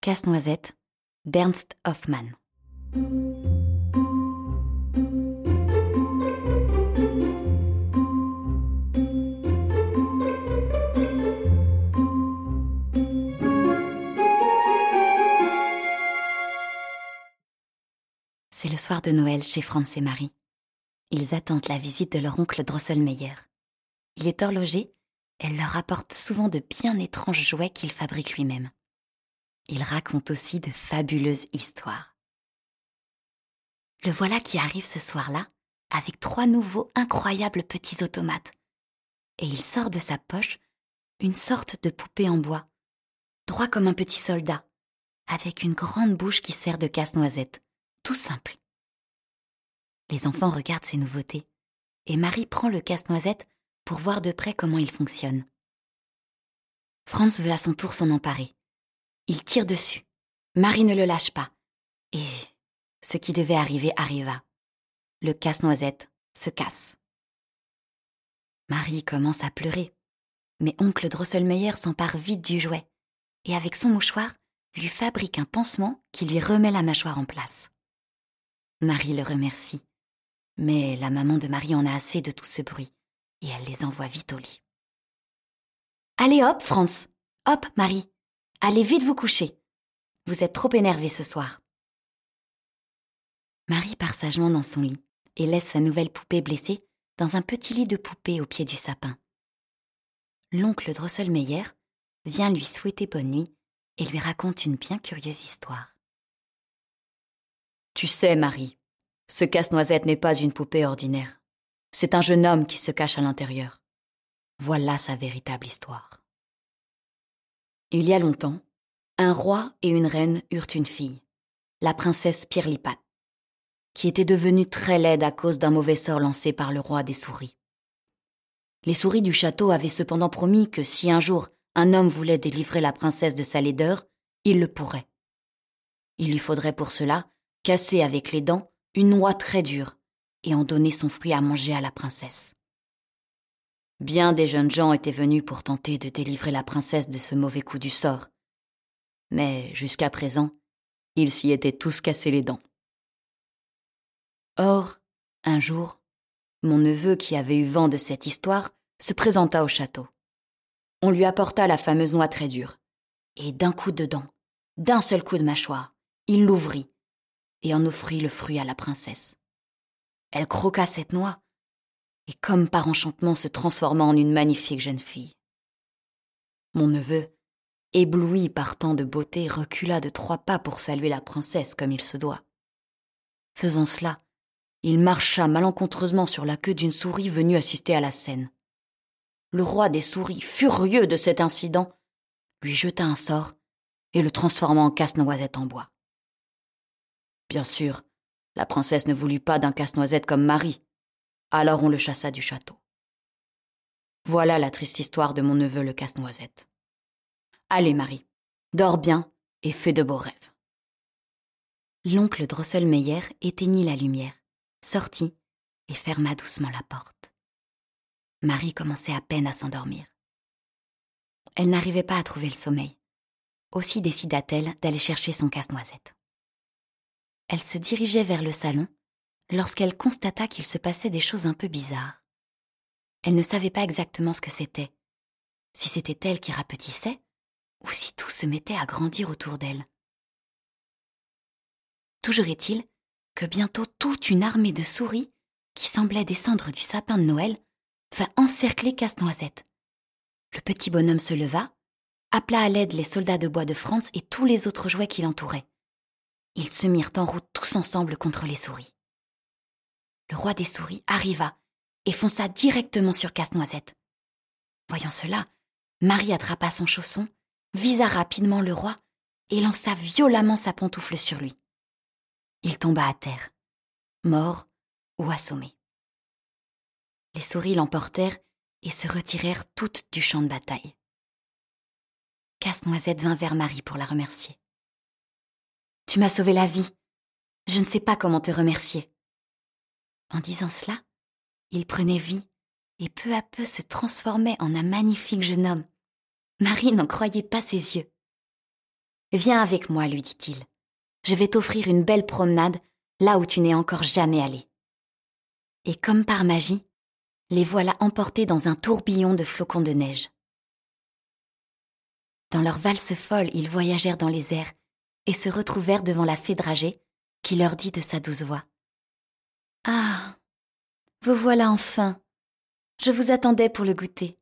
Casse-noisette d'Ernst Hoffmann. C'est le soir de Noël chez Franz et Marie. Ils attendent la visite de leur oncle Drosselmeyer. Il est horloger, elle leur apporte souvent de bien étranges jouets qu'il fabrique lui-même. Il raconte aussi de fabuleuses histoires. Le voilà qui arrive ce soir-là avec trois nouveaux incroyables petits automates. Et il sort de sa poche une sorte de poupée en bois, droit comme un petit soldat, avec une grande bouche qui sert de casse-noisette tout simple. Les enfants regardent ces nouveautés, et Marie prend le casse-noisette pour voir de près comment il fonctionne. Franz veut à son tour s'en emparer. Il tire dessus. Marie ne le lâche pas. Et ce qui devait arriver arriva. Le casse-noisette se casse. Marie commence à pleurer, mais oncle Drosselmeyer s'empare vite du jouet, et avec son mouchoir, lui fabrique un pansement qui lui remet la mâchoire en place. Marie le remercie. Mais la maman de Marie en a assez de tout ce bruit, et elle les envoie vite au lit. Allez hop, Franz. Hop, Marie. Allez vite vous coucher. Vous êtes trop énervés ce soir. Marie part sagement dans son lit et laisse sa nouvelle poupée blessée dans un petit lit de poupée au pied du sapin. L'oncle Drosselmeyer vient lui souhaiter bonne nuit et lui raconte une bien curieuse histoire. Tu sais, Marie, ce casse-noisette n'est pas une poupée ordinaire. C'est un jeune homme qui se cache à l'intérieur. Voilà sa véritable histoire. Il y a longtemps, un roi et une reine eurent une fille, la princesse Pirlipat, qui était devenue très laide à cause d'un mauvais sort lancé par le roi des souris. Les souris du château avaient cependant promis que si un jour un homme voulait délivrer la princesse de sa laideur, il le pourrait. Il lui faudrait pour cela casser avec les dents une noix très dure et en donner son fruit à manger à la princesse. Bien des jeunes gens étaient venus pour tenter de délivrer la princesse de ce mauvais coup du sort. Mais jusqu'à présent, ils s'y étaient tous cassés les dents. Or, un jour, mon neveu qui avait eu vent de cette histoire se présenta au château. On lui apporta la fameuse noix très dure, et d'un coup de dent, d'un seul coup de mâchoire, il l'ouvrit et en offrit le fruit à la princesse. Elle croqua cette noix, et comme par enchantement se transforma en une magnifique jeune fille. Mon neveu, ébloui par tant de beauté, recula de trois pas pour saluer la princesse comme il se doit. Faisant cela, il marcha malencontreusement sur la queue d'une souris venue assister à la scène. Le roi des souris, furieux de cet incident, lui jeta un sort et le transforma en casse-noisette en bois. Bien sûr, la princesse ne voulut pas d'un casse-noisette comme Marie. Alors on le chassa du château. Voilà la triste histoire de mon neveu le casse-noisette. Allez, Marie, dors bien et fais de beaux rêves. L'oncle Drosselmeyer éteignit la lumière, sortit et ferma doucement la porte. Marie commençait à peine à s'endormir. Elle n'arrivait pas à trouver le sommeil. Aussi décida-t-elle d'aller chercher son casse-noisette. Elle se dirigeait vers le salon lorsqu'elle constata qu'il se passait des choses un peu bizarres. Elle ne savait pas exactement ce que c'était, si c'était elle qui rapetissait ou si tout se mettait à grandir autour d'elle. Toujours est-il que bientôt toute une armée de souris, qui semblait descendre du sapin de Noël, vint encercler Casse-Noisette. Le petit bonhomme se leva, appela à l'aide les soldats de bois de France et tous les autres jouets qui l'entouraient. Ils se mirent en route tous ensemble contre les souris. Le roi des souris arriva et fonça directement sur Casse-Noisette. Voyant cela, Marie attrapa son chausson, visa rapidement le roi et lança violemment sa pantoufle sur lui. Il tomba à terre, mort ou assommé. Les souris l'emportèrent et se retirèrent toutes du champ de bataille. Casse-Noisette vint vers Marie pour la remercier. Tu m'as sauvé la vie. Je ne sais pas comment te remercier. En disant cela, il prenait vie et peu à peu se transformait en un magnifique jeune homme. Marie n'en croyait pas ses yeux. Viens avec moi, lui dit-il. Je vais t'offrir une belle promenade là où tu n'es encore jamais allé. Et comme par magie, les voilà emportés dans un tourbillon de flocons de neige. Dans leur valse folle, ils voyagèrent dans les airs et se retrouvèrent devant la fée dragée, qui leur dit de sa douce voix. Ah. Vous voilà enfin. Je vous attendais pour le goûter.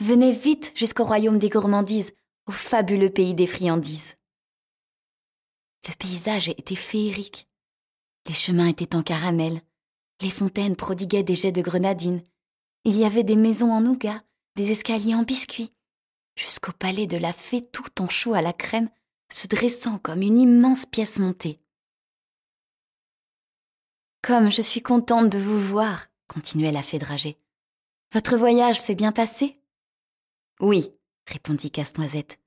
Venez vite jusqu'au royaume des gourmandises, au fabuleux pays des friandises. Le paysage était féerique. Les chemins étaient en caramel, les fontaines prodiguaient des jets de grenadines, il y avait des maisons en nougat, des escaliers en biscuits, jusqu'au palais de la fée tout en chou à la crème, se dressant comme une immense pièce montée. Comme je suis contente de vous voir, continuait la fée dragée. Votre voyage s'est bien passé? Oui, répondit Casse-Noisette.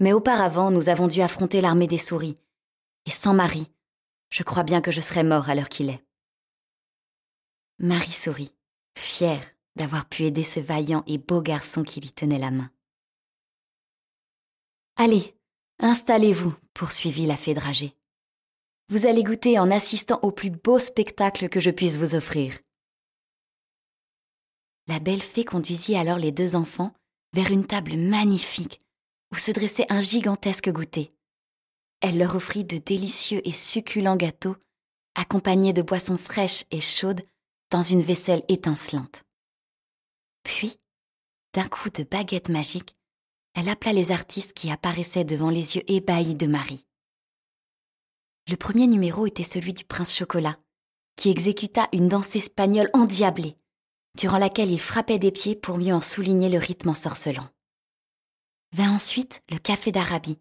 Mais auparavant, nous avons dû affronter l'armée des souris. Et sans Marie, je crois bien que je serais mort à l'heure qu'il est. Marie sourit, fière d'avoir pu aider ce vaillant et beau garçon qui lui tenait la main. Allez, installez-vous, poursuivit la fée. Vous allez goûter en assistant au plus beau spectacle que je puisse vous offrir. La belle fée conduisit alors les deux enfants vers une table magnifique où se dressait un gigantesque goûter. Elle leur offrit de délicieux et succulents gâteaux, accompagnés de boissons fraîches et chaudes dans une vaisselle étincelante. Puis, d'un coup de baguette magique, elle appela les artistes qui apparaissaient devant les yeux ébahis de Marie. Le premier numéro était celui du prince Chocolat, qui exécuta une danse espagnole endiablée, durant laquelle il frappait des pieds pour mieux en souligner le rythme ensorcelant. Vint ensuite le café d'Arabie,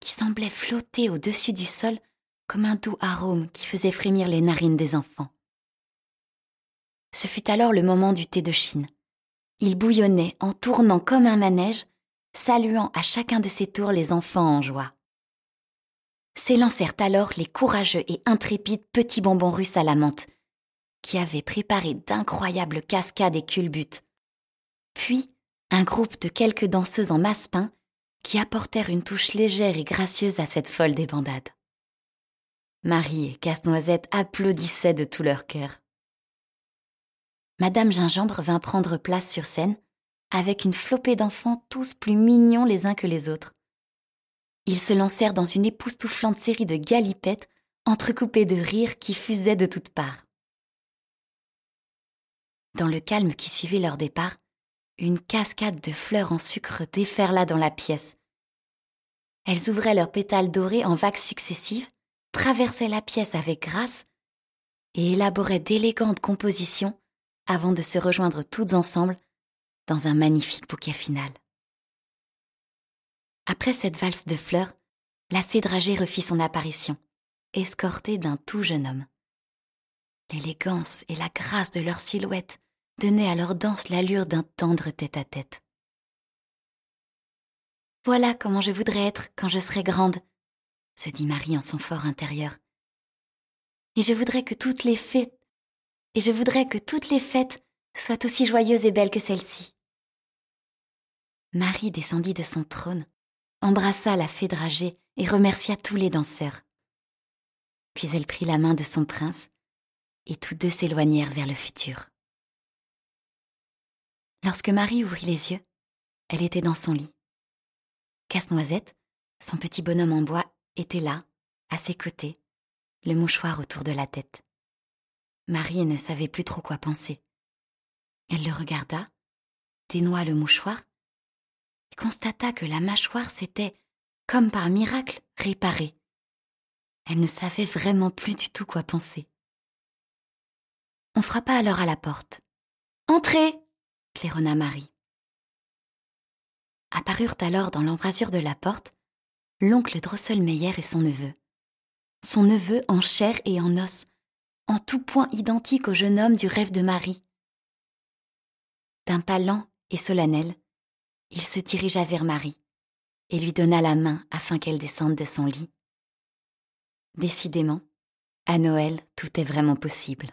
qui semblait flotter au-dessus du sol comme un doux arôme qui faisait frémir les narines des enfants. Ce fut alors le moment du thé de Chine, il bouillonnait en tournant comme un manège, saluant à chacun de ses tours les enfants en joie. S'élancèrent alors les courageux et intrépides petits bonbons russes à la menthe, qui avaient préparé d'incroyables cascades et culbutes. Puis, un groupe de quelques danseuses en masse-pain qui apportèrent une touche légère et gracieuse à cette folle débandade. Marie et Casse-Noisette applaudissaient de tout leur cœur. Madame Gingembre vint prendre place sur scène, avec une flopée d'enfants tous plus mignons les uns que les autres. Ils se lancèrent dans une époustouflante série de galipettes, entrecoupées de rires qui fusaient de toutes parts. Dans le calme qui suivit leur départ, une cascade de fleurs en sucre déferla dans la pièce. Elles ouvraient leurs pétales dorés en vagues successives, traversaient la pièce avec grâce et élaboraient d'élégantes compositions avant de se rejoindre toutes ensemble dans un magnifique bouquet final. Après cette valse de fleurs, la fée dragée refit son apparition, escortée d'un tout jeune homme. L'élégance et la grâce de leur silhouette donnaient à leur danse l'allure d'un tendre tête-à-tête. Voilà comment je voudrais être quand je serai grande, se dit Marie en son fort intérieur. Et je voudrais que toutes les fées et je voudrais que toutes les fêtes soient aussi joyeuses et belles que celle-ci. Marie descendit de son trône, embrassa la fée dragée et remercia tous les danseurs. Puis elle prit la main de son prince, et tous deux s'éloignèrent vers le futur. Lorsque Marie ouvrit les yeux, elle était dans son lit. Casse-Noisette, son petit bonhomme en bois, était là, à ses côtés, le mouchoir autour de la tête. Marie ne savait plus trop quoi penser. Elle le regarda, dénoua le mouchoir, constata que la mâchoire s'était, comme par miracle, réparée. Elle ne savait vraiment plus du tout quoi penser. On frappa alors à la porte. Entrez claironna Marie. Apparurent alors dans l'embrasure de la porte l'oncle Drosselmeyer et son neveu. Son neveu en chair et en os, en tout point identique au jeune homme du rêve de Marie. D'un pas lent et solennel, il se dirigea vers Marie et lui donna la main afin qu'elle descende de son lit. Décidément, à Noël, tout est vraiment possible.